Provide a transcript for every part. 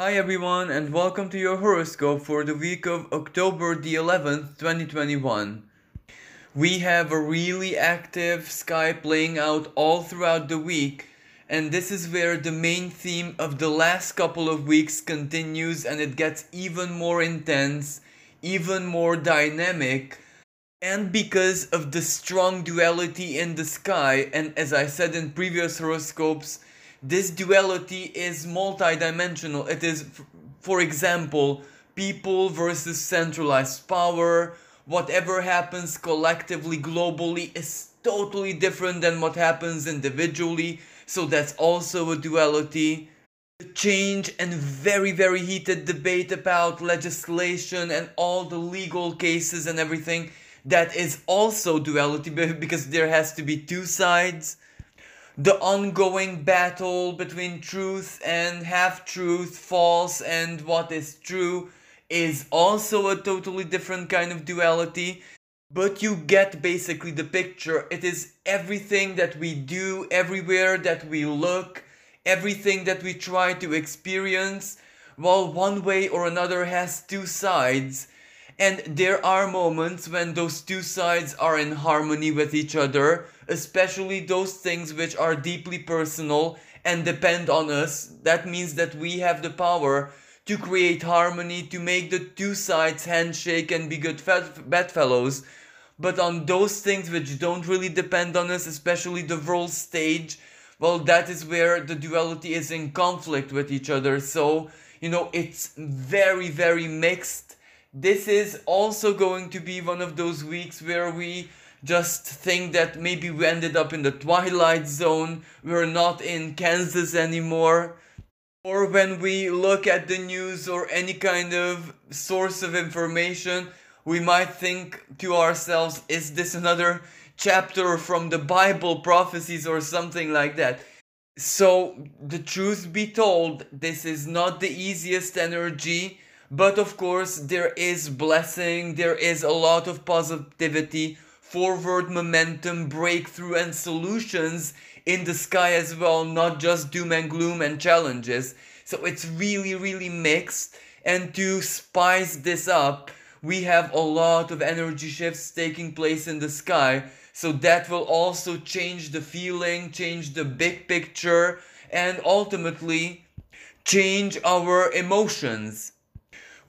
Hi everyone and welcome to your horoscope for the week of October the 11th, 2021. We have a really active sky playing out all throughout the week and this is where the main theme of the last couple of weeks continues and it gets even more intense, even more dynamic and because of the strong duality in the sky and as I said in previous horoscopes this duality is multidimensional. It is, for example, people versus centralized power. Whatever happens collectively, globally, is totally different than what happens individually. So that's also a duality. The change and very, very heated debate about legislation and all the legal cases and everything. That is also duality because there has to be two sides the ongoing battle between truth and half truth, false and what is true, is also a totally different kind of duality. But you get basically the picture. It is everything that we do, everywhere that we look, everything that we try to experience, while one way or another has two sides. And there are moments when those two sides are in harmony with each other especially those things which are deeply personal and depend on us. That means that we have the power to create harmony, to make the two sides handshake and be good bedfellows. But on those things which don't really depend on us, especially the world stage, well, that is where the duality is in conflict with each other. So, you know, it's very, very mixed. This is also going to be one of those weeks where we just think that maybe we ended up in the twilight zone, we're not in Kansas anymore. Or when we look at the news or any kind of source of information, we might think to ourselves, is this another chapter from the Bible prophecies or something like that? So, the truth be told, this is not the easiest energy, but of course, there is blessing, there is a lot of positivity forward momentum, breakthrough, and solutions in the sky as well, not just doom and gloom and challenges. So it's really, really mixed. And to spice this up, we have a lot of energy shifts taking place in the sky. So that will also change the feeling, change the big picture, and ultimately change our emotions.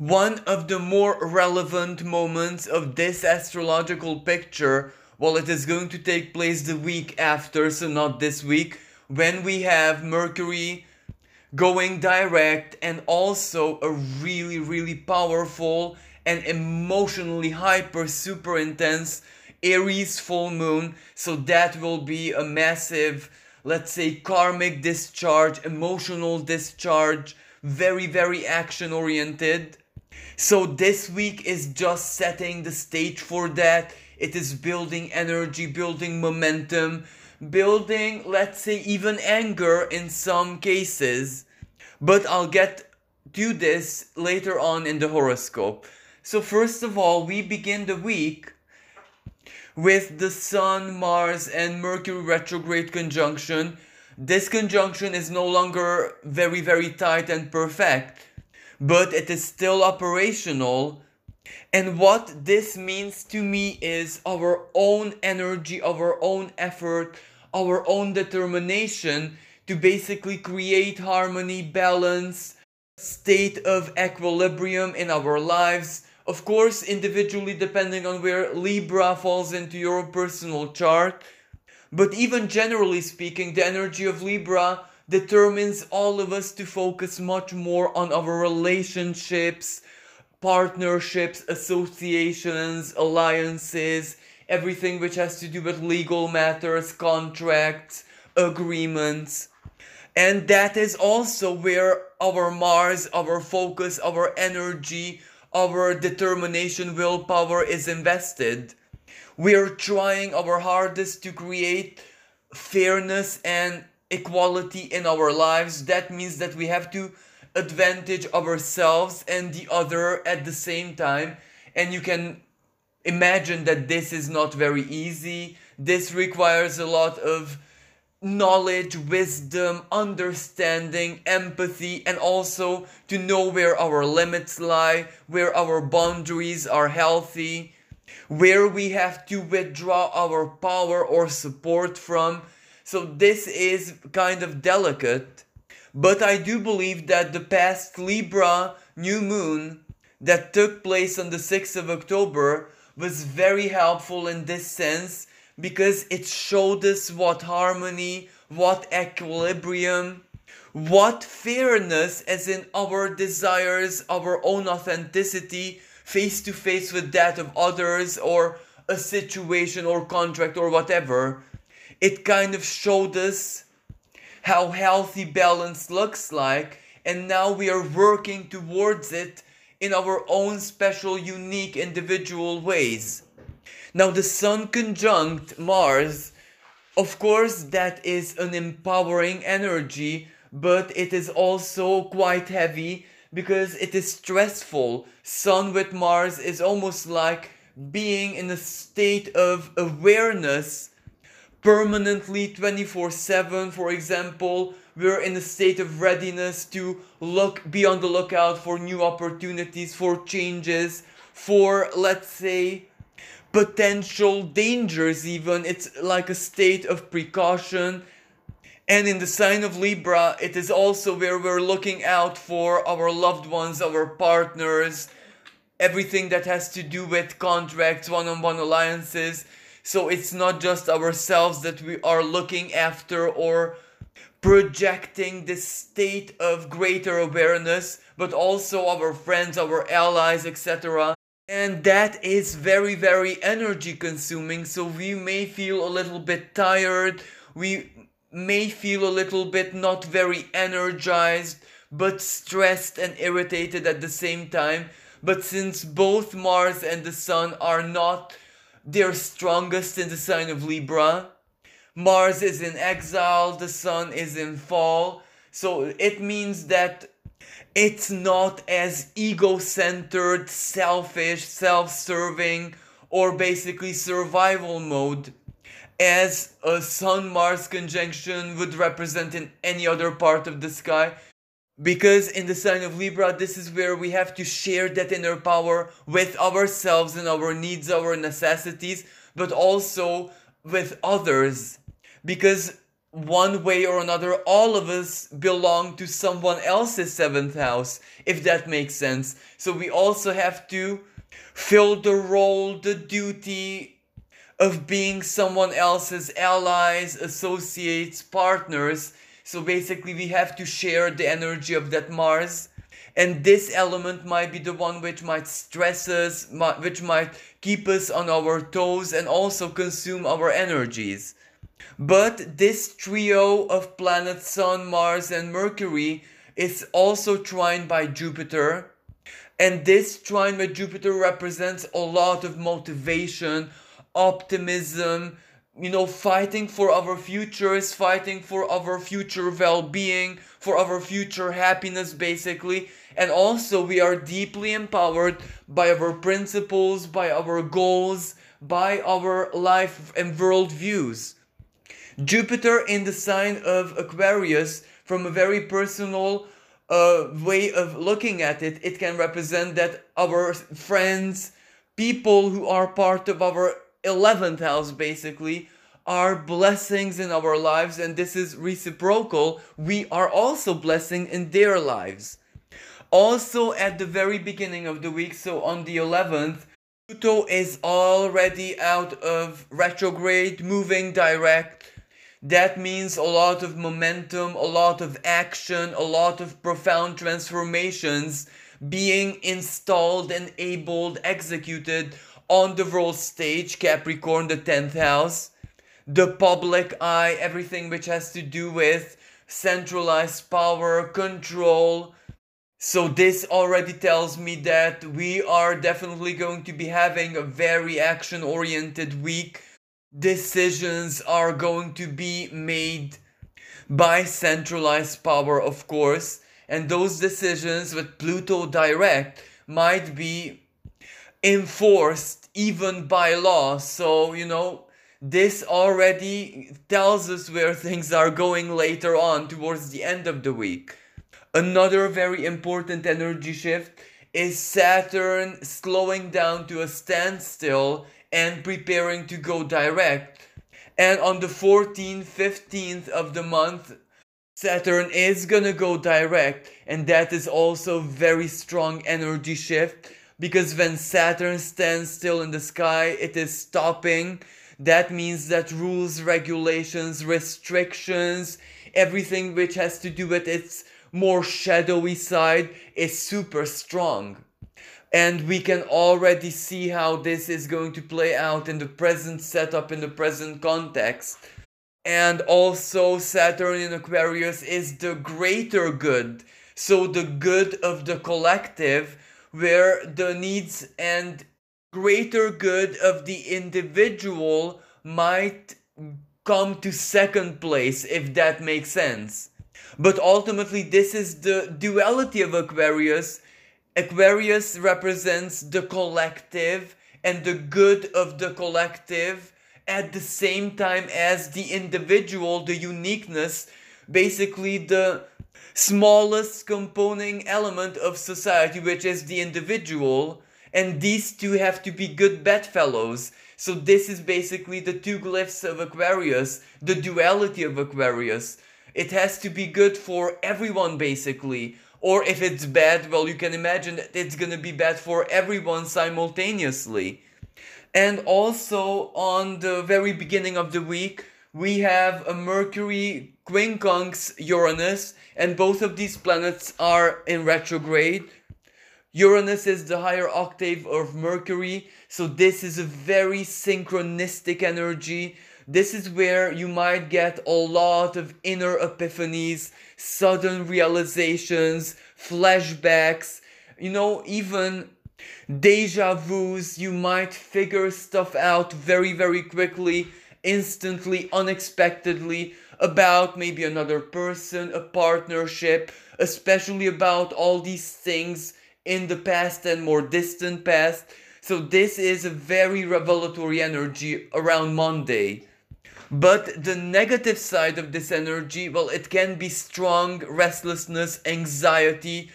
One of the more relevant moments of this astrological picture, well, it is going to take place the week after, so not this week, when we have Mercury going direct and also a really, really powerful and emotionally hyper, super intense Aries full moon. So that will be a massive, let's say, karmic discharge, emotional discharge, very, very action oriented. So this week is just setting the stage for that. It is building energy, building momentum, building, let's say, even anger in some cases. But I'll get to this later on in the horoscope. So, first of all, we begin the week with the Sun, Mars, and Mercury retrograde conjunction. This conjunction is no longer very, very tight and perfect but it is still operational. And what this means to me is our own energy, our own effort, our own determination to basically create harmony, balance, state of equilibrium in our lives. Of course, individually, depending on where Libra falls into your personal chart. But even generally speaking, the energy of Libra determines all of us to focus much more on our relationships, partnerships, associations, alliances, everything which has to do with legal matters, contracts, agreements. And that is also where our Mars, our focus, our energy, our determination, willpower is invested. We're trying our hardest to create fairness and equality in our lives, that means that we have to advantage ourselves and the other at the same time. And you can imagine that this is not very easy. This requires a lot of knowledge, wisdom, understanding, empathy, and also to know where our limits lie, where our boundaries are healthy, where we have to withdraw our power or support from. So, this is kind of delicate. But I do believe that the past Libra new moon that took place on the 6th of October was very helpful in this sense because it showed us what harmony, what equilibrium, what fairness, as in our desires, our own authenticity, face to face with that of others, or a situation or contract or whatever. It kind of showed us how healthy balance looks like, and now we are working towards it in our own special, unique, individual ways. Now, the Sun conjunct Mars, of course, that is an empowering energy, but it is also quite heavy because it is stressful. Sun with Mars is almost like being in a state of awareness permanently 24 7 for example we're in a state of readiness to look be on the lookout for new opportunities for changes for let's say potential dangers even. It's like a state of precaution. And in the sign of libra it is also where we're looking out for our loved ones our partners everything that has to do with contracts one-on-one alliances so it's not just ourselves that we are looking after or projecting this state of greater awareness but also our friends our allies etc and that is very very energy consuming. So we may feel a little bit tired. We may feel a little bit not very energized but stressed and irritated at the same time. But since both mars and the sun are not their strongest in the sign of libra mars is in exile the sun is in fall so it means that it's not as ego centered, selfish, self serving, or basically survival mode as a Sun Mars conjunction would represent in any other part of the sky. Because in the sign of Libra, this is where we have to share that inner power with ourselves and our needs, our necessities, but also with others. Because one way or another, all of us belong to someone else's seventh house, if that makes sense. So we also have to fill the role, the duty of being someone else's allies, associates, partners. So basically, we have to share the energy of that Mars. And this element might be the one which might stress us, which might keep us on our toes and also consume our energies. But this trio of planets Sun, Mars, and Mercury is also trined by Jupiter. And this trine by Jupiter represents a lot of motivation, optimism, you know, fighting for our futures, fighting for our future well being, for our future happiness, basically. And also, we are deeply empowered by our principles, by our goals, by our life and world views. Jupiter in the sign of Aquarius, from a very personal uh, way of looking at it, it can represent that our friends, people who are part of our 11th house basically, are blessings in our lives, and this is reciprocal. We are also blessing in their lives. Also, at the very beginning of the week, so on the 11th, Pluto is already out of retrograde, moving direct that means a lot of momentum, a lot of action, a lot of profound transformations being installed, enabled, executed on the world stage, Capricorn, the 10th house, the public eye, everything which has to do with centralized power, control. So, this already tells me that we are definitely going to be having a very action oriented week decisions are going to be made by centralized power, of course, and those decisions with Pluto direct might be enforced even by law. So, you know, this already tells us where things are going later on towards the end of the week. Another very important energy shift is Saturn slowing down to a standstill and preparing to go direct. And on the 14th, 15th of the month, Saturn is gonna go direct, and that is also very strong energy shift because when Saturn stands still in the sky, it is stopping. That means that rules, regulations, restrictions, everything which has to do with its more shadowy side is super strong. And we can already see how this is going to play out in the present setup, in the present context. And also, Saturn in Aquarius is the greater good. So, the good of the collective, where the needs and greater good of the individual might come to second place, if that makes sense. But ultimately, this is the duality of Aquarius. Aquarius represents the collective and the good of the collective at the same time as the individual, the uniqueness, basically the smallest component element of society, which is the individual. And these two have to be good bedfellows. So this is basically the two glyphs of Aquarius, the duality of Aquarius. It has to be good for everyone basically. Or if it's bad, well, you can imagine that it's gonna be bad for everyone simultaneously. And also on the very beginning of the week, we have a Mercury quincunx Uranus, and both of these planets are in retrograde. Uranus is the higher octave of Mercury, so this is a very synchronistic energy. This is where you might get a lot of inner epiphanies, sudden realizations, flashbacks, you know, even deja vus. You might figure stuff out very, very quickly, instantly, unexpectedly about maybe another person, a partnership, especially about all these things in the past and more distant past. So, this is a very revelatory energy around Monday. But the negative side of this energy, well, it can be strong restlessness, anxiety,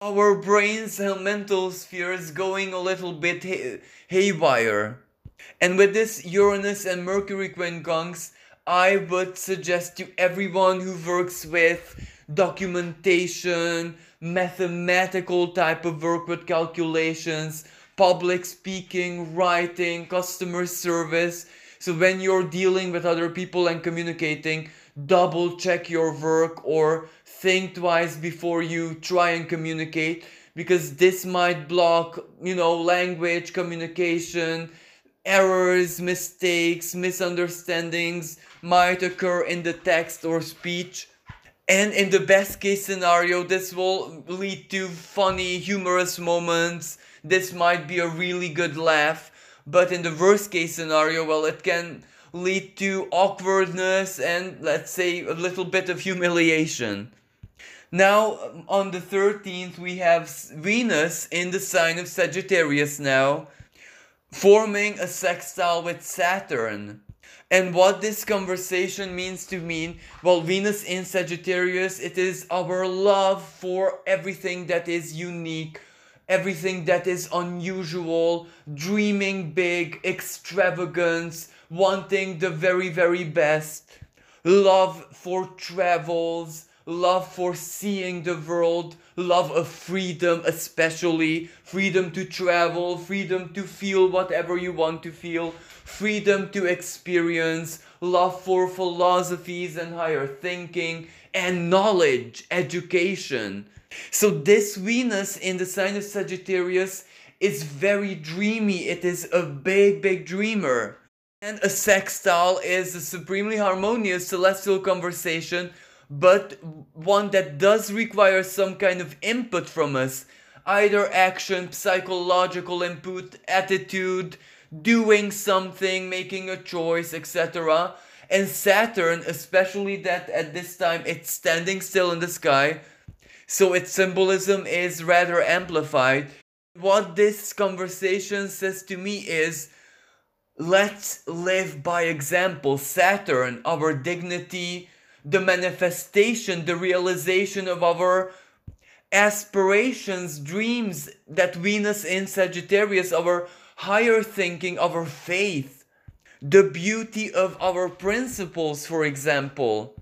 our brains and mental spheres going a little bit hay- haywire. And with this Uranus and Mercury quincunx, I would suggest to everyone who works with documentation, mathematical type of work with calculations, public speaking, writing, customer service. So when you're dealing with other people and communicating, double check your work or think twice before you try and communicate because this might block, you know, language, communication, errors, mistakes, misunderstandings might occur in the text or speech. And in the best case scenario, this will lead to funny, humorous moments. This might be a really good laugh. But in the worst case scenario, well, it can lead to awkwardness and, let's say, a little bit of humiliation. Now, on the 13th, we have Venus in the sign of Sagittarius now, forming a sextile with Saturn. And what this conversation means to me, well, Venus in Sagittarius, it is our love for everything that is unique, everything that is unusual, dreaming big, extravagance, wanting the very, very best, love for travels, love for seeing the world, love of freedom, especially freedom to travel, freedom to feel whatever you want to feel, freedom to experience, love for philosophies and higher thinking, and knowledge, education. So, this Venus in the sign of Sagittarius is very dreamy, it is a big, big dreamer. And a sextile is a supremely harmonious celestial conversation but one that does require some kind of input from us either action, psychological input, attitude, doing something, making a choice, etc. And Saturn, especially that at this time it's standing still in the sky, so its symbolism is rather amplified. What this conversation says to me is let's live by example. Saturn, our dignity, the manifestation, the realization of our aspirations, dreams that Venus in Sagittarius, our higher thinking, our faith, the beauty of our principles, for example.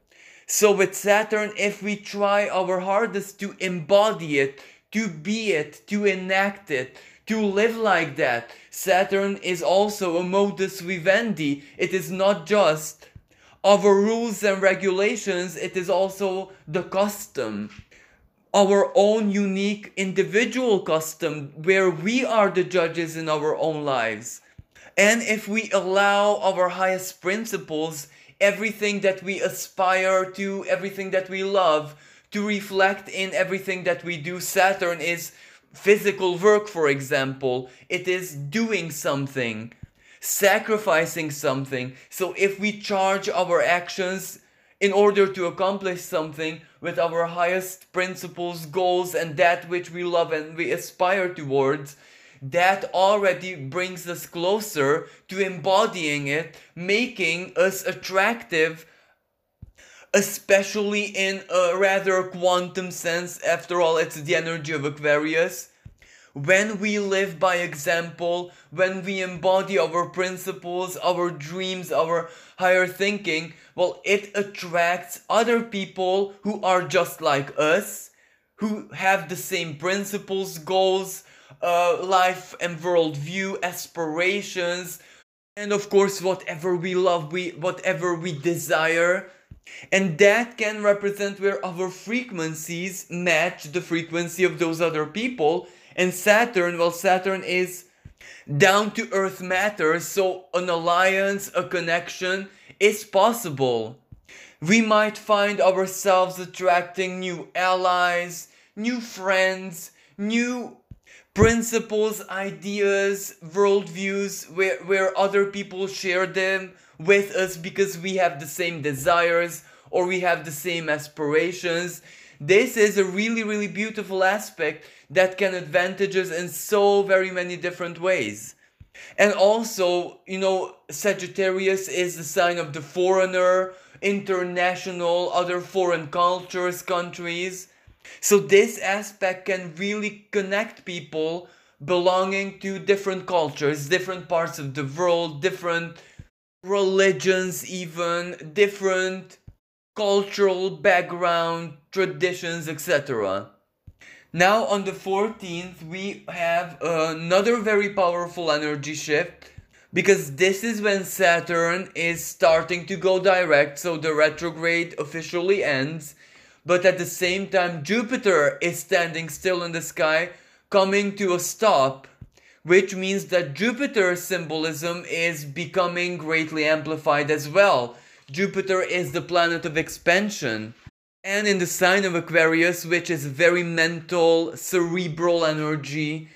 So, with Saturn, if we try our hardest to embody it, to be it, to enact it, to live like that, Saturn is also a modus vivendi. It is not just our rules and regulations, it is also the custom our own unique individual custom where we are the judges in our own lives. And if we allow our highest principles, everything that we aspire to, everything that we love, to reflect in everything that we do, Saturn is physical work, for example. It is doing something, sacrificing something. So if we charge our actions in order to accomplish something with our highest principles, goals, and that which we love and we aspire towards, that already brings us closer to embodying it, making us attractive, especially in a rather quantum sense. After all, it's the energy of Aquarius when we live by example, when we embody our principles, our dreams, our higher thinking, well, it attracts other people who are just like us, who have the same principles, goals, uh, life and worldview, aspirations, and of course, whatever we love, we whatever we desire. And that can represent where our frequencies match the frequency of those other people and Saturn, well, Saturn is down to earth matter, so an alliance, a connection is possible. We might find ourselves attracting new allies, new friends, new principles, ideas, worldviews where, where other people share them with us because we have the same desires or we have the same aspirations. This is a really, really beautiful aspect that can advantage us in so very many different ways. And also, you know, Sagittarius is the sign of the foreigner, international, other foreign cultures, countries. So this aspect can really connect people belonging to different cultures, different parts of the world, different religions, even different cultural background, traditions, etc. Now on the 14th, we have another very powerful energy shift because this is when Saturn is starting to go direct, so the retrograde officially ends. But at the same time, Jupiter is standing still in the sky, coming to a stop, which means that Jupiter's symbolism is becoming greatly amplified as well. Jupiter is the planet of expansion. And in the sign of Aquarius, which is very mental, cerebral energy,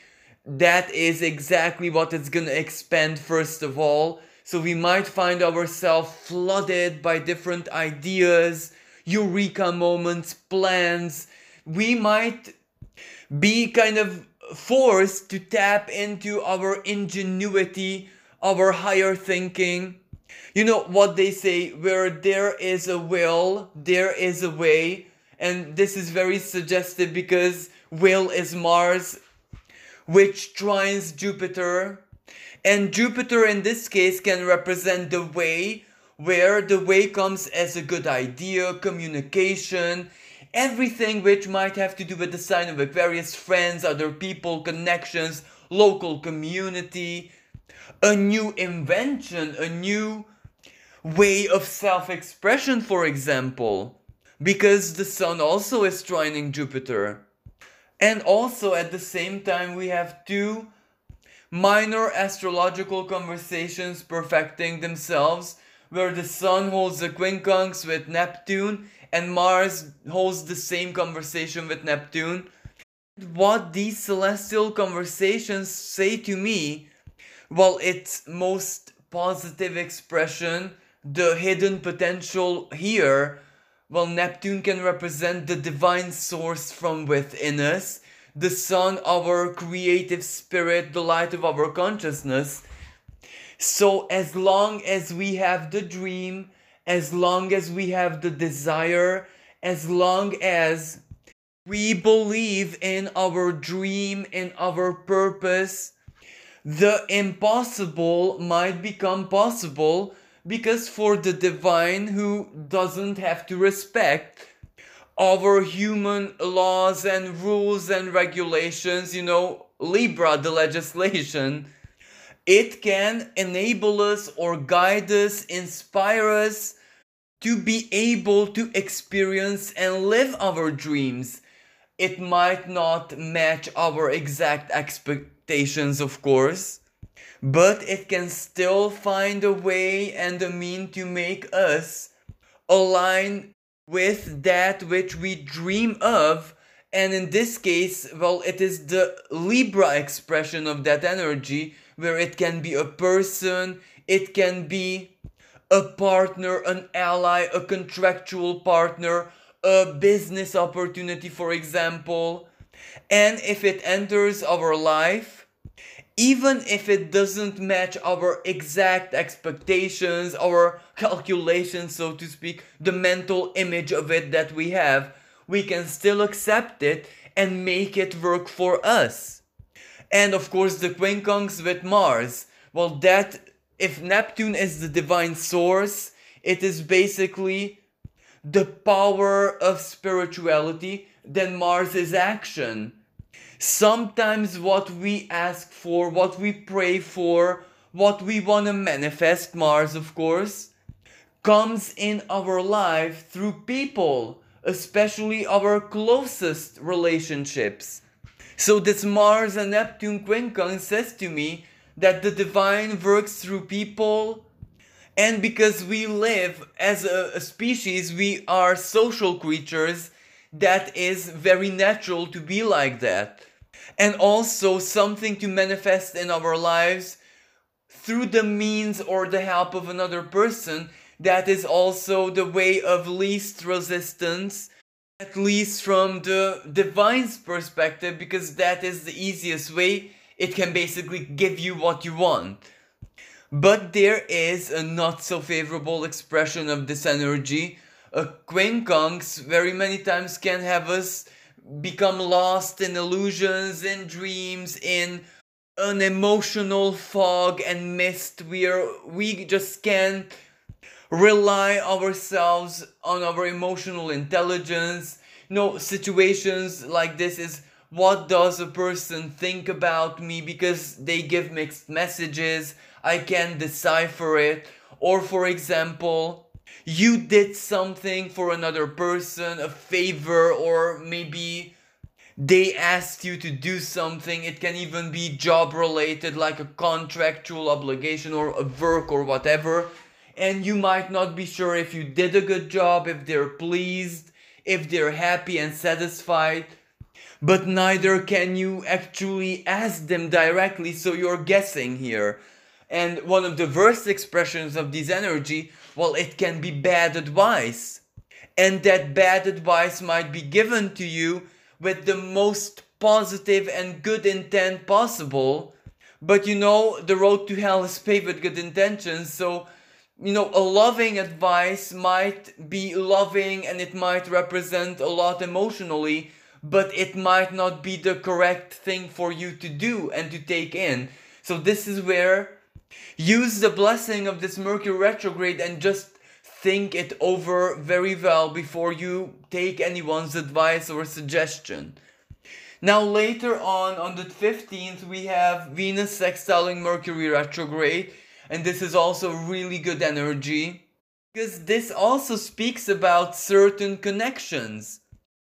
that is exactly what it's gonna expand first of all. So we might find ourselves flooded by different ideas, eureka moments, plans. We might be kind of forced to tap into our ingenuity, our higher thinking, you know what they say where there is a will there is a way. And this is very suggestive because will is mars which trines jupiter. And jupiter in this case can represent the way where the way comes as a good idea communication everything which might have to do with the sign of aquarius friends other people connections local community. A new invention a new way of self expression, for example, because the Sun also is trining Jupiter. And also at the same time, we have two minor astrological conversations perfecting themselves, where the Sun holds a quincunx with Neptune and Mars holds the same conversation with Neptune. What these celestial conversations say to me, well, its most positive expression the hidden potential here, well, Neptune can represent the divine source from within us, the sun, our creative spirit, the light of our consciousness. So, as long as we have the dream, as long as we have the desire, as long as we believe in our dream, in our purpose, the impossible might become possible because for the divine who doesn't have to respect our human laws and rules and regulations, you know, Libra, the legislation, it can enable us or guide us, inspire us to be able to experience and live our dreams. It might not match our exact expectations, of course, but it can still find a way and a mean to make us align with that which we dream of. And in this case, well, it is the Libra expression of that energy, where it can be a person, it can be a partner, an ally, a contractual partner, a business opportunity, for example. And if it enters our life, even if it doesn't match our exact expectations, our calculations, so to speak, the mental image of it that we have, we can still accept it and make it work for us. And of course, the quincunx with Mars. Well, that, if Neptune is the divine source, it is basically the power of spirituality, then Mars is action Sometimes what we ask for, what we pray for, what we want to manifest, Mars of course, comes in our life through people, especially our closest relationships. So this Mars and Neptune quincunx says to me that the divine works through people and because we live as a, a, species, we are social creatures, that is very natural to be like that and also something to manifest in our lives through the means or the help of another person that is also the way of least resistance at least from the divine's perspective because that is the easiest way. It can basically give you what you want. But there is a not so favorable expression of this energy. A quincunx very many times can have us become lost in illusions, and dreams, in an emotional fog and mist where we just can't rely ourselves on our emotional intelligence. You know, situations like this is what does a person think about me because they give mixed messages. I can't decipher it. Or, for example, you did something for another person, a favor, or maybe they asked you to do something. It can even be job related, like a contractual obligation or a work or whatever. And you might not be sure if you did a good job, if they're pleased, if they're happy and satisfied. But neither can you actually ask them directly, so you're guessing here. And one of the worst expressions of this energy well, it can be bad advice. And that bad advice might be given to you with the most positive and good intent possible. But you know, the road to hell is paved with good intentions. So, you know, a loving advice might be loving and it might represent a lot emotionally, but it might not be the correct thing for you to do and to take in. So, this is where Use the blessing of this Mercury retrograde and just think it over very well before you take anyone's advice or suggestion. Now, later on, on the 15th, we have Venus sextiling Mercury retrograde, and this is also really good energy because this also speaks about certain connections.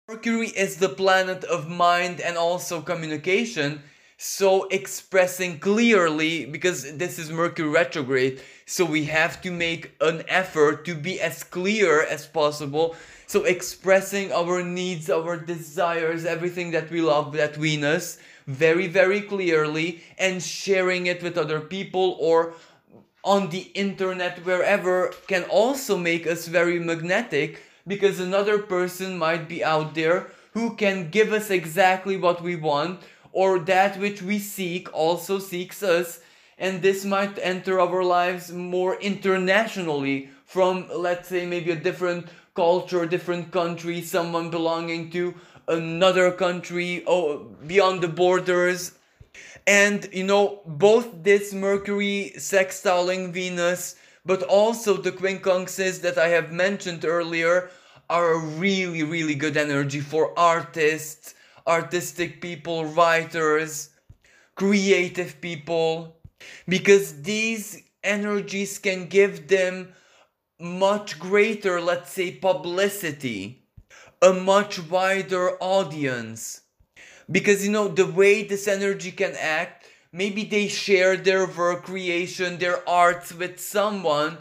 Mercury is the planet of mind and also communication, so expressing clearly because this is Mercury retrograde, so we have to make an effort to be as clear as possible. So expressing our needs, our desires, everything that we love that Venus very very clearly and sharing it with other people or on the internet wherever can also make us very magnetic because another person might be out there who can give us exactly what we want or that which we seek also seeks us and this might enter our lives more internationally from, let's say, maybe a different culture, different country, someone belonging to another country, oh, beyond the borders. And, you know, both this Mercury sextiling Venus, but also the quincunxes that I have mentioned earlier, are a really, really good energy for artists, artistic people, writers, creative people, because these energies can give them much greater, let's say, publicity, a much wider audience. Because, you know, the way this energy can act, maybe they share their work creation, their arts with someone,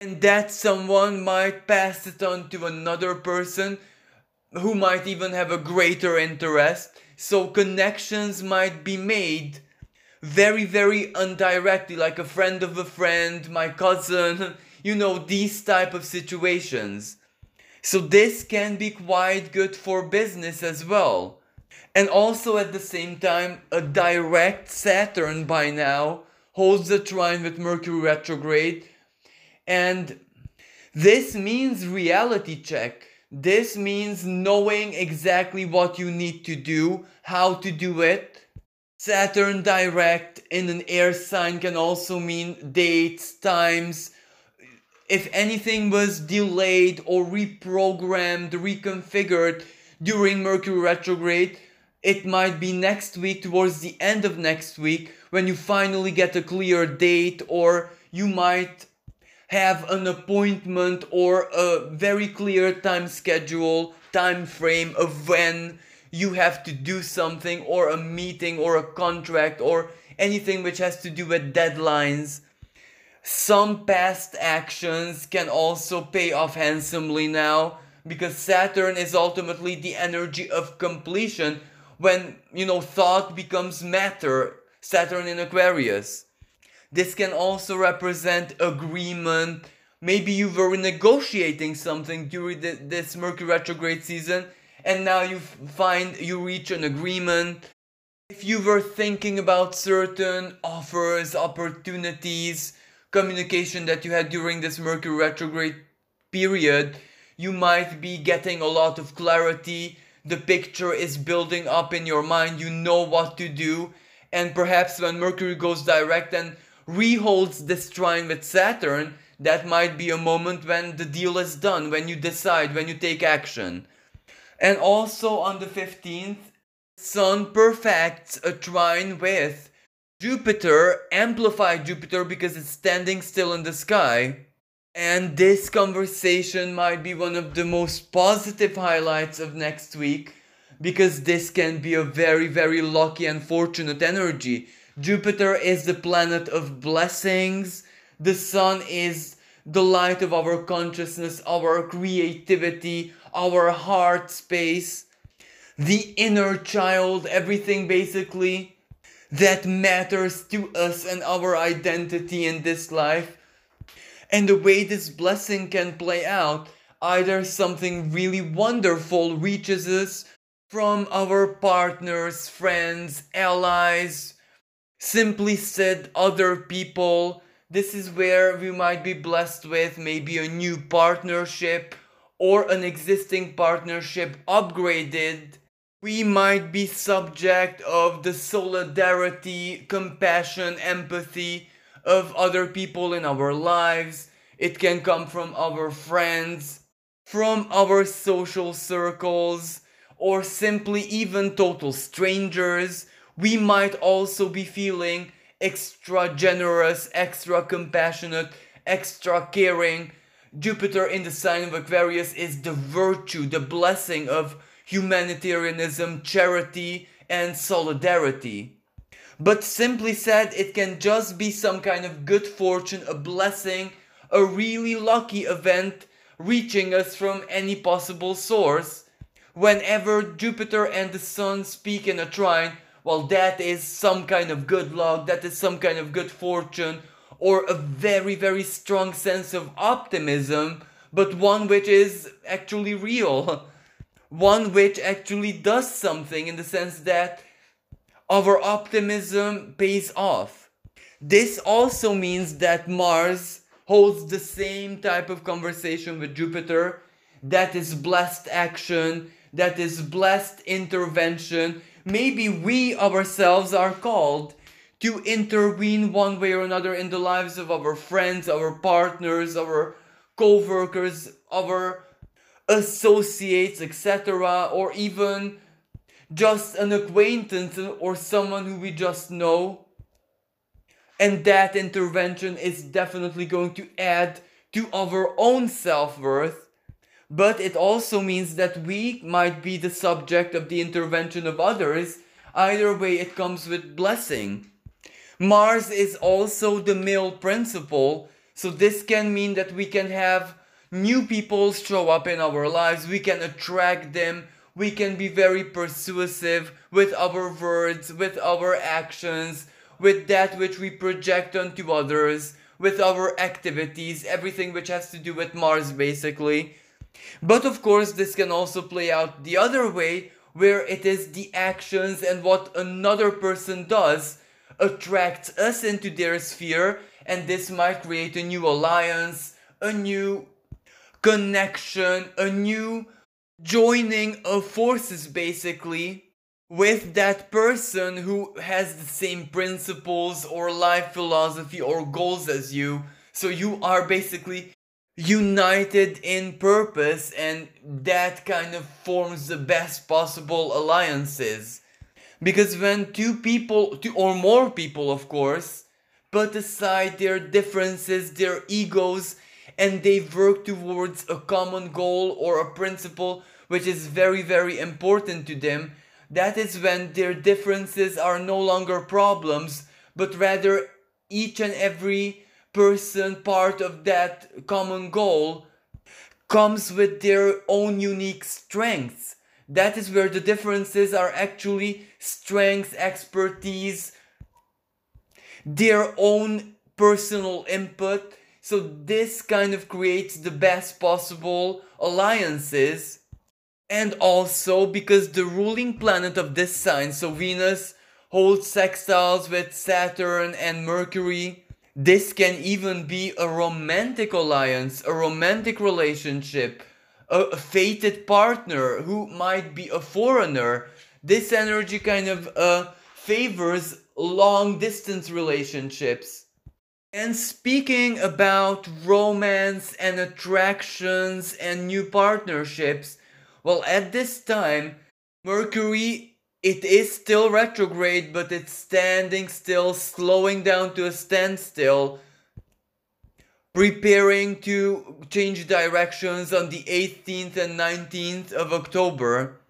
and that someone might pass it on to another person who might even have a greater interest. So connections might be made very, very indirectly, like a friend of a friend, my cousin, you know, these type of situations. So this can be quite good for business as well. And also at the same time, a direct Saturn by now holds a trine with Mercury retrograde. And this means reality check. This means knowing exactly what you need to do, how to do it. Saturn direct in an air sign can also mean dates, times, if anything was delayed or reprogrammed, reconfigured during Mercury retrograde, it might be next week, towards the end of next week, when you finally get a clear date, or you might have an appointment or a very clear time schedule, time frame of when you have to do something, or a meeting, or a contract, or anything which has to do with deadlines some past actions can also pay off handsomely now because Saturn is ultimately the energy of completion when, you know, thought becomes matter. Saturn in Aquarius. This can also represent agreement. Maybe you were negotiating something during the, this Mercury retrograde season and now you find you reach an agreement. If you were thinking about certain offers, opportunities, communication that you had during this Mercury retrograde period, you might be getting a lot of clarity. The picture is building up in your mind, you know what to do. And perhaps when Mercury goes direct and reholds this trine with Saturn, that might be a moment when the deal is done, when you decide, when you take action. And also on the 15th, Sun perfects a trine with Jupiter, amplified Jupiter because it's standing still in the sky. And this conversation might be one of the most positive highlights of next week because this can be a very, very lucky and fortunate energy. Jupiter is the planet of blessings, the sun is the light of our consciousness, our creativity, our heart space, the inner child, everything basically that matters to us and our identity in this life. And the way this blessing can play out, either something really wonderful reaches us from our partners, friends, allies, simply said, other people. This is where we might be blessed with maybe a new partnership or an existing partnership upgraded we might be subject of the solidarity, compassion, empathy of other people in our lives. It can come from our friends, from our social circles, or simply even total strangers. We might also be feeling extra generous, extra compassionate, extra caring. Jupiter in the sign of Aquarius is the virtue, the blessing of humanitarianism, charity, and solidarity. But simply said, it can just be some kind of good fortune, a blessing, a really lucky event reaching us from any possible source. Whenever Jupiter and the Sun speak in a trine, well, that is some kind of good luck, that is some kind of good fortune, or a very, very strong sense of optimism, but one which is actually real. one which actually does something in the sense that our optimism pays off. This also means that Mars holds the same type of conversation with Jupiter that is blessed action, that is blessed intervention. Maybe we ourselves are called to intervene one way or another in the lives of our friends, our partners, our co workers, our associates, etc., or even just an acquaintance or someone who we just know. And that intervention is definitely going to add to our own self worth. But it also means that we might be the subject of the intervention of others. Either way, it comes with blessing. Mars is also the male principle, so this can mean that we can have new people show up in our lives, we can attract them, we can be very persuasive with our words, with our actions, with that which we project onto others, with our activities, everything which has to do with Mars basically. But of course, this can also play out the other way, where it is the actions and what another person does attracts us into their sphere, and this might create a new alliance, a new connection, a new joining of forces basically with that person who has the same principles or life philosophy or goals as you. So you are basically united in purpose, and that kind of forms the best possible alliances. Because when two people, two or more people, of course, put aside their differences, their egos, and they work towards a common goal or a principle which is very, very important to them, that is when their differences are no longer problems, but rather each and every person part of that common goal comes with their own unique strengths. That is where the differences are actually strengths, expertise, their own personal input. So, this kind of creates the best possible alliances and also because the ruling planet of this sign, so Venus, holds sextiles with Saturn and Mercury. This can even be a romantic alliance, a romantic relationship, a, fated partner who might be a foreigner. This energy kind of uh, favors long distance relationships. And speaking about romance and attractions and new partnerships, well, at this time, Mercury, it is still retrograde, but it's standing still, slowing down to a standstill, preparing to change directions on the 18th and 19th of October.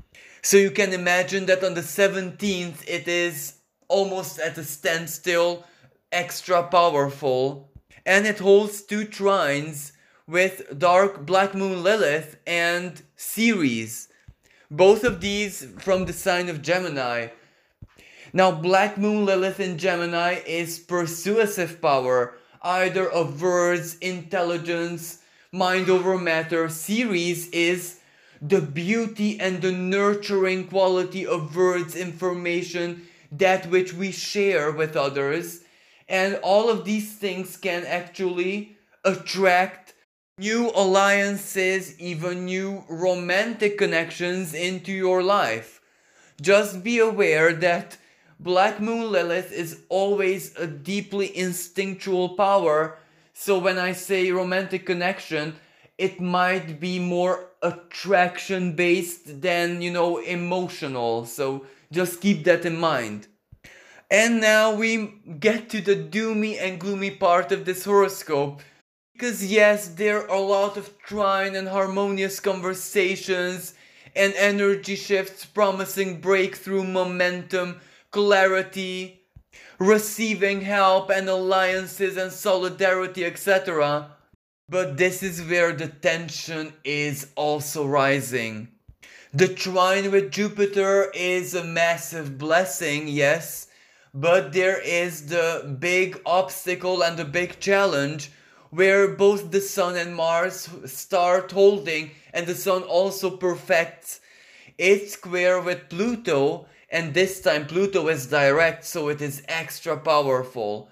So you can imagine that on the 17th, it is almost at a standstill, extra powerful, and it holds two trines with Dark Black Moon Lilith and Ceres. Both of these from the sign of Gemini. Now, Black Moon Lilith in Gemini is persuasive power, either of words, intelligence, mind over matter. Ceres is the beauty and the nurturing quality of words, information, that which we share with others. And all of these things can actually attract new alliances, even new romantic connections into your life. Just be aware that Black Moon Lilith is always a deeply instinctual power. So when I say romantic connection, it might be more attraction based than, you know, emotional. So just keep that in mind. And now we get to the doomy and gloomy part of this horoscope because yes, there are a lot of trine and harmonious conversations and energy shifts promising breakthrough momentum, clarity, receiving help and alliances and solidarity, etc. But this is where the tension is also rising. The trine with Jupiter is a massive blessing, yes, but there is the big obstacle and the big challenge where both the Sun and Mars start holding, and the Sun also perfects its square with Pluto, and this time Pluto is direct, so it is extra powerful.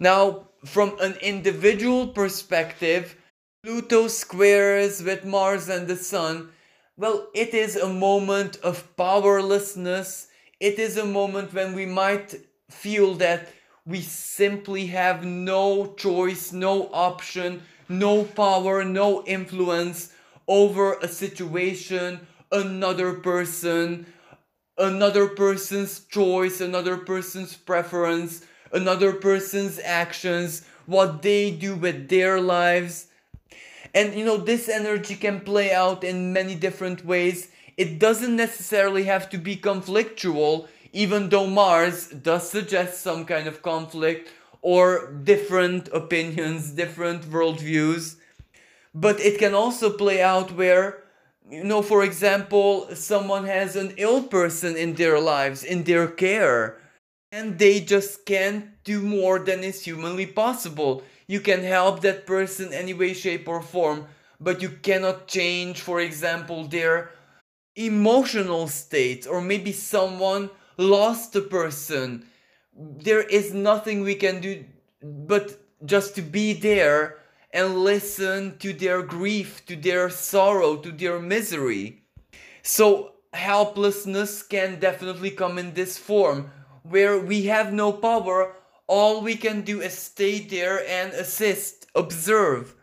Now, from an individual perspective, Pluto squares with Mars and the Sun. Well, it is a moment of powerlessness. It is a moment when we might feel that we simply have no choice, no option, no power, no influence over a situation, another person, another person's choice, another person's preference, another person's actions, what they do with their lives. And you know, this energy can play out in many different ways. It doesn't necessarily have to be conflictual, even though Mars does suggest some kind of conflict or different opinions, different worldviews. But it can also play out where, you know, for example, someone has an ill person in their lives, in their care, and they just can't do more than is humanly possible. You can help that person any way, shape, or form, but you cannot change, for example, their emotional state, or maybe someone lost a person. There is nothing we can do but just to be there and listen to their grief, to their sorrow, to their misery. So, helplessness can definitely come in this form where we have no power, all we can do is stay there and assist, observe.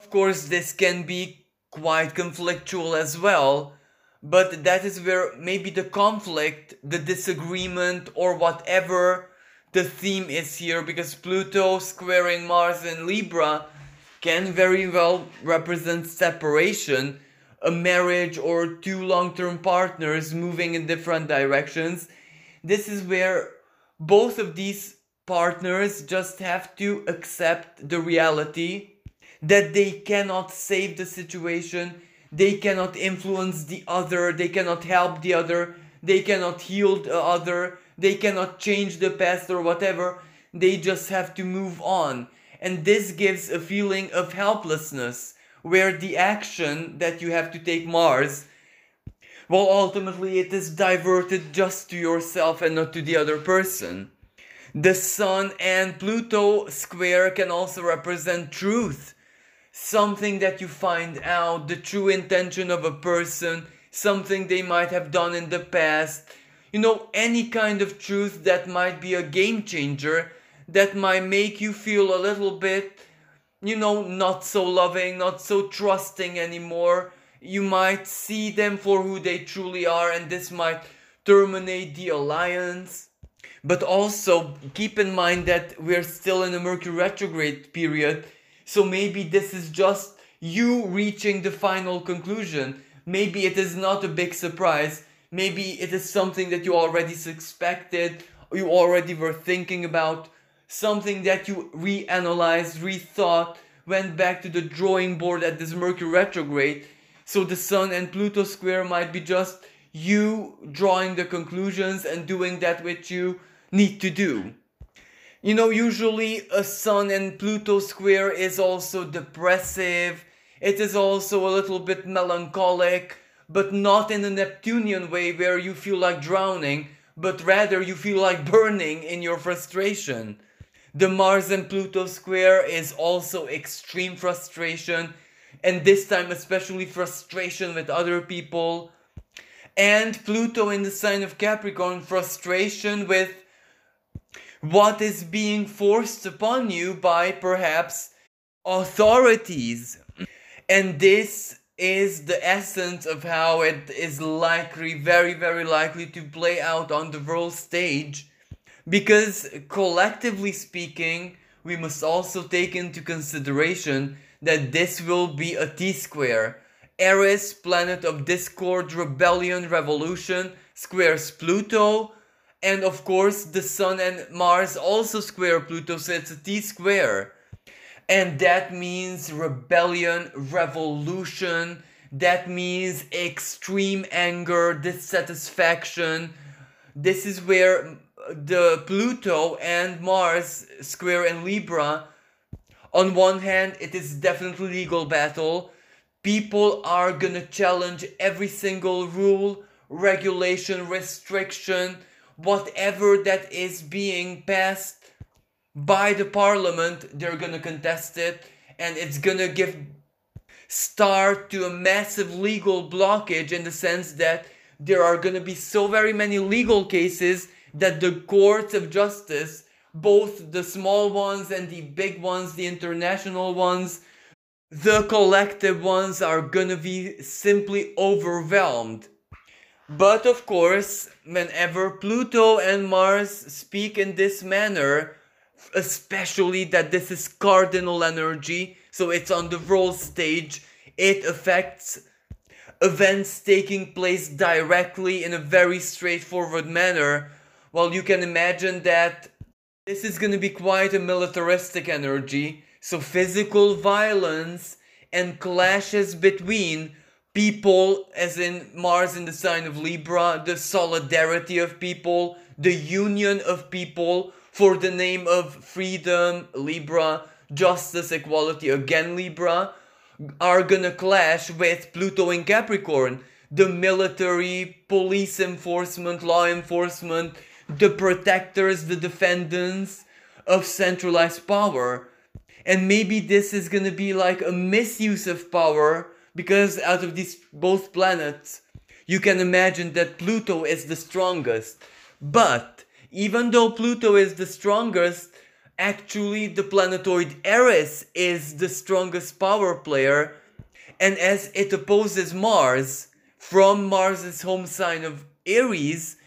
Of course, this can be quite conflictual as well, but that is where maybe the conflict, the disagreement, or whatever the theme is here, because Pluto squaring Mars in Libra can very well represent separation, a marriage, or two long term partners moving in different directions. This is where both of these partners just have to accept the reality that they cannot save the situation, they cannot influence the other, they cannot help the other, they cannot heal the other, they cannot change the past or whatever. They just have to move on. And this gives a feeling of helplessness, where the action that you have to take Mars, well, ultimately it is diverted just to yourself and not to the other person. The Sun and Pluto square can also represent truth, something that you find out, the true intention of a person, something they might have done in the past. You know, any kind of truth that might be a game changer that might make you feel a little bit, you know, not so loving, not so trusting anymore. You might see them for who they truly are, and this might terminate the alliance. But also keep in mind that we're still in a Mercury retrograde period, so maybe this is just you reaching the final conclusion. Maybe it is not a big surprise. Maybe it is something that you already suspected, you already were thinking about, something that you reanalyzed, rethought, went back to the drawing board at this Mercury retrograde. So the Sun and Pluto square might be just you drawing the conclusions and doing that which you need to do. You know, usually a Sun and Pluto square is also depressive, it is also a little bit melancholic, but not in a Neptunian way where you feel like drowning, but rather you feel like burning in your frustration. The Mars and Pluto square is also extreme frustration, and this time, especially frustration with other people. And Pluto in the sign of Capricorn, frustration with what is being forced upon you by perhaps authorities. And this is the essence of how it is likely, very, very likely to play out on the world stage because collectively speaking, we must also take into consideration that this will be a T-square. Eris, planet of discord, rebellion, revolution, squares Pluto, and of course the Sun and Mars also square Pluto, so it's a T-square. And that means rebellion, revolution, that means extreme anger, dissatisfaction. This is where the Pluto and Mars square in Libra, on one hand, it is definitely legal battle. People are gonna challenge every single rule, regulation, restriction, whatever that is being passed by the parliament, they're gonna contest it, and it's gonna give start to a massive legal blockage in the sense that there are gonna be so very many legal cases that the courts of justice, both the small ones and the big ones, the international ones, the collective ones are gonna be simply overwhelmed. But of course, whenever Pluto and Mars speak in this manner, especially that this is cardinal energy, so it's on the world stage, it affects events taking place directly in a very straightforward manner. Well, you can imagine that this is going to be quite a militaristic energy, so physical violence and clashes between people, as in Mars in the sign of Libra, the solidarity of people, the union of people for the name of freedom, Libra, justice, equality, again Libra, are gonna clash with Pluto in Capricorn. The military, police enforcement, law enforcement, the protectors, the defendants of centralized power. And maybe this is gonna be like a misuse of power because out of these both planets, you can imagine that Pluto is the strongest. But even though Pluto is the strongest, actually the planetoid Eris is the strongest power player. And as it opposes Mars from Mars's home sign of Aries,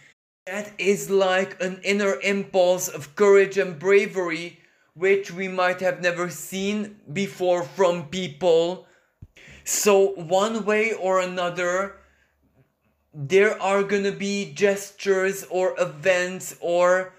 that is like an inner impulse of courage and bravery which we might have never seen before from people. So, one way or another, there are gonna be gestures or events or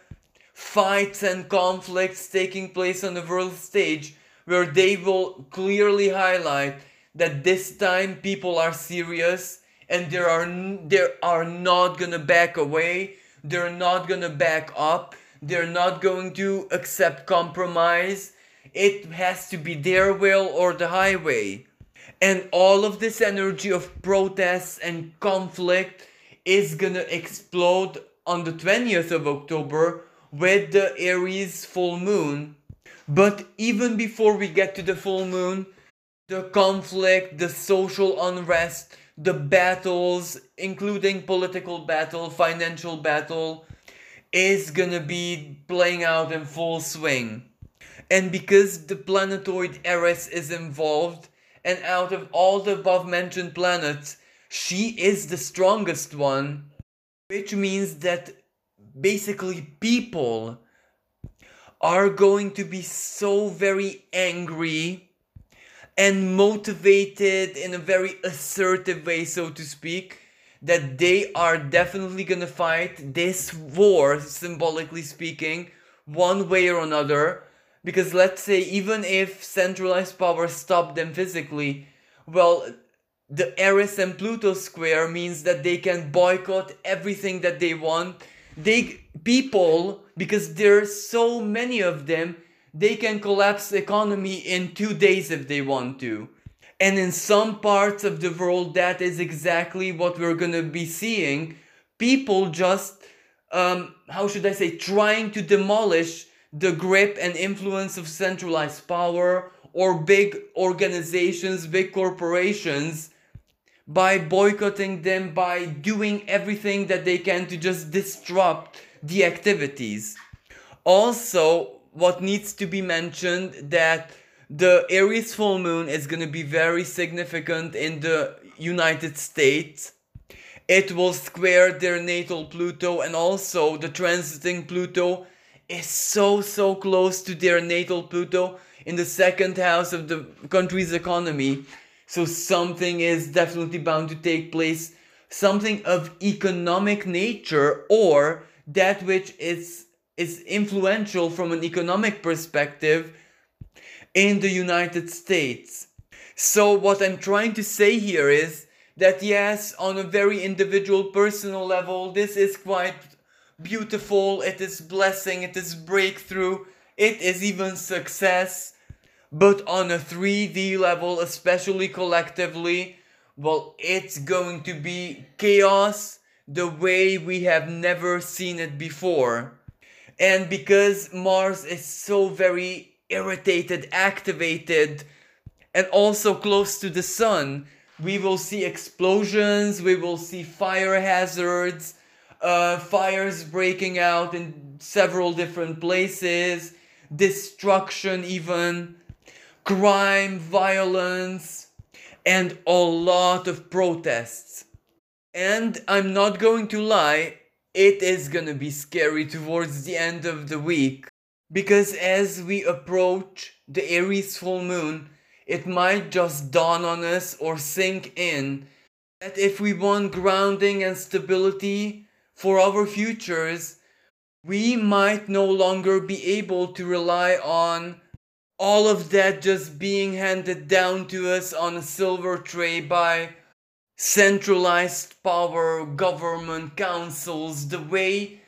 fights and conflicts taking place on the world stage where they will clearly highlight that this time people are serious and they are they are not gonna back away. They're not gonna back up. They're not going to accept compromise. It has to be their will or the highway and all of this energy of protests and conflict is gonna explode on the 20th of October with the Aries full moon. But even before we get to the full moon, the conflict, the social unrest, the battles, including political battle, financial battle, is gonna be playing out in full swing. And because the planetoid Eris is involved, and out of all the above mentioned planets, she is the strongest one, which means that basically people are going to be so very angry and motivated in a very assertive way, so to speak, that they are definitely gonna fight this war, symbolically speaking, one way or another because let's say even if centralized power stopped them physically, well, the Eris and Pluto square means that they can boycott everything that they want. They people because there are so many of them, they can collapse the economy in 2 days if they want to. And in some parts of the world that is exactly what we're going to be seeing. People just um how should I say trying to demolish the grip and influence of centralized power or big organizations, big corporations by boycotting them, by doing everything that they can to just disrupt the activities. Also, what needs to be mentioned that the Aries full moon is going to be very significant in the United States. It will square their natal Pluto and also the transiting Pluto is so so close to their natal Pluto in the second house of the country's economy. So something is definitely bound to take place, something of economic nature or that which is is influential from an economic perspective in the United States. So what I'm trying to say here is that yes, on a very individual personal level, this is quite beautiful, it is blessing, it is breakthrough, it is even success. But on a 3D level, especially collectively, well, it's going to be chaos the way we have never seen it before. And because Mars is so very irritated, activated, and also close to the sun, we will see explosions, we will see fire hazards, uh, fires breaking out in several different places, destruction, even crime, violence, and a lot of protests. And I'm not going to lie, it is gonna be scary towards the end of the week. Because as we approach the Aries full moon, it might just dawn on us or sink in that if we want grounding and stability for our futures, we might no longer be able to rely on all of that just being handed down to us on a silver tray by centralized power, government, councils, the way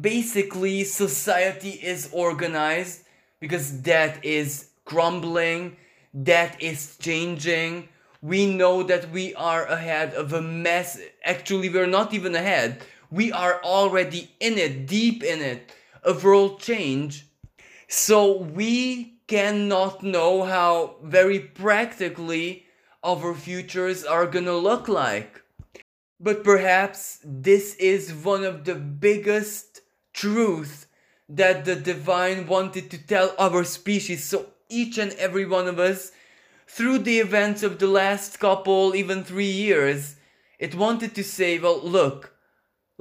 basically society is organized, because that is crumbling, that is changing. We know that we are ahead of a mess. Actually, we're not even ahead. We are already in it, deep in it, a world change. So we cannot know how very practically our futures are gonna look like. But perhaps this is one of the biggest truths that the divine wanted to tell our species. So each and every one of us, through the events of the last couple, even three years, it wanted to say, well, look,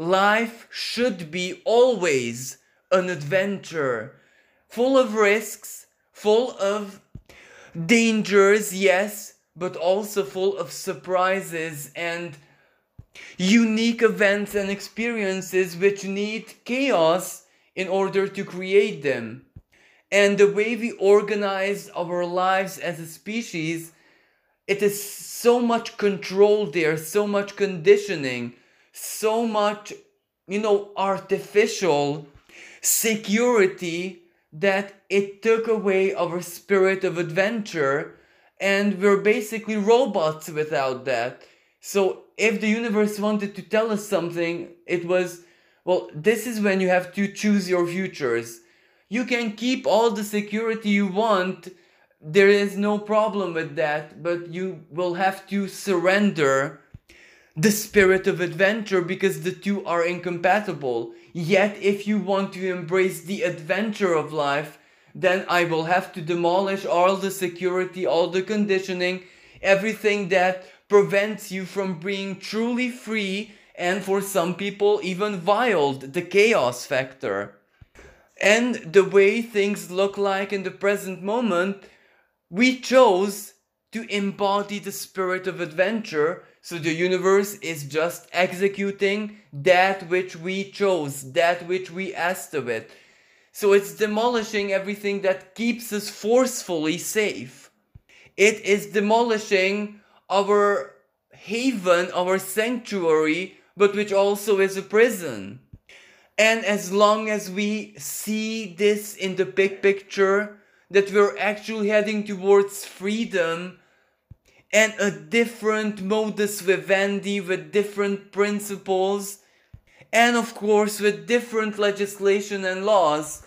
life should be always an adventure, full of risks, full of dangers, yes, but also full of surprises and unique events and experiences which need chaos in order to create them. And the way we organize our lives as a species, it is so much control there, so much conditioning, so much, you know, artificial security that it took away our spirit of adventure and we're basically robots without that. So if the universe wanted to tell us something, it was, well, this is when you have to choose your futures. You can keep all the security you want, there is no problem with that, but you will have to surrender the spirit of adventure because the two are incompatible. Yet, if you want to embrace the adventure of life, then I will have to demolish all the security, all the conditioning, everything that prevents you from being truly free and for some people even wild, the chaos factor. And the way things look like in the present moment, we chose to embody the spirit of adventure, so the universe is just executing that which we chose, that which we asked of it. So it's demolishing everything that keeps us forcefully safe. It is demolishing our haven, our sanctuary, but which also is a prison. And as long as we see this in the big picture, that we're actually heading towards freedom and a different modus vivendi with different principles, and of course with different legislation and laws,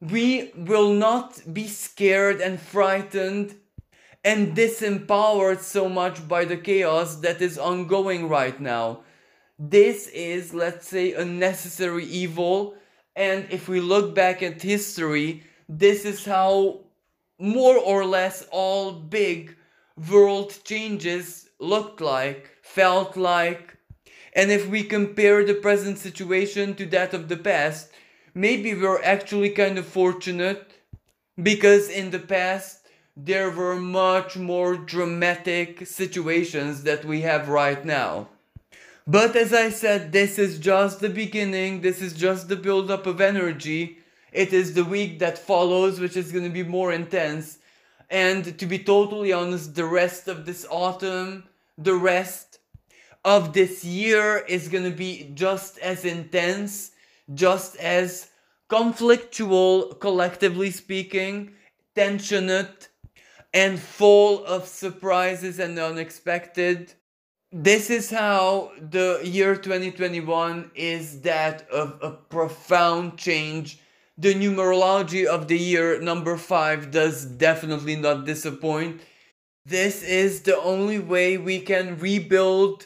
we will not be scared and frightened and disempowered so much by the chaos that is ongoing right now. This is, let's say, a necessary evil, and if we look back at history, this is how more or less all big world changes looked like, felt like, and if we compare the present situation to that of the past, maybe we're actually kind of fortunate because in the past there were much more dramatic situations that we have right now. But as I said, this is just the beginning, this is just the build-up of energy. It is the week that follows, which is going to be more intense. And to be totally honest, the rest of this autumn, the rest of this year is going to be just as intense, just as conflictual, collectively speaking, tensionate, and full of surprises and unexpected. this is how the year 2021 is that of a profound change. The numerology of the year number 5 does definitely not disappoint. This is the only way we can rebuild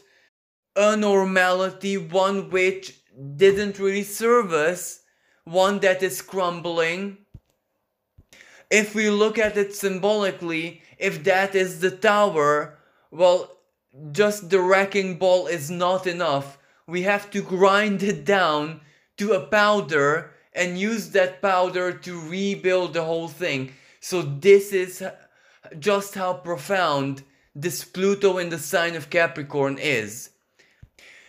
a normality, one which didn't really serve us, one that is crumbling. If we look at it symbolically, if that is the tower, well, just the wrecking ball is not enough. We have to grind it down to a powder and use that powder to rebuild the whole thing. So this is just how profound this Pluto in the sign of Capricorn is.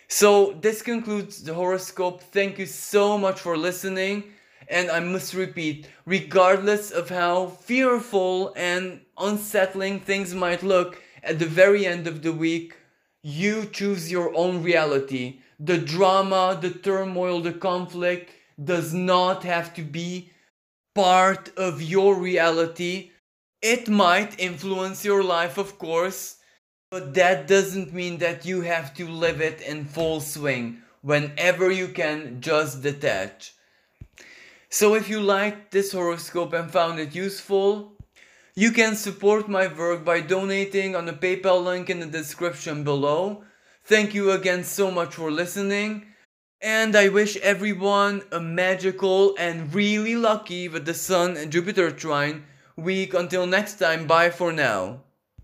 So this concludes the horoscope. Thank you so much for listening. And I must repeat, regardless of how fearful and unsettling things might look at the very end of the week, you choose your own reality. The drama, the turmoil, the conflict does not have to be part of your reality. It might influence your life, of course, but that doesn't mean that you have to live it in full swing. Whenever you can, just detach. So if you liked this horoscope and found it useful, you can support my work by donating on the PayPal link in the description below. Thank you again so much for listening. And I wish everyone a magical and really lucky with the Sun and Jupiter trine week. Until next time, bye for now.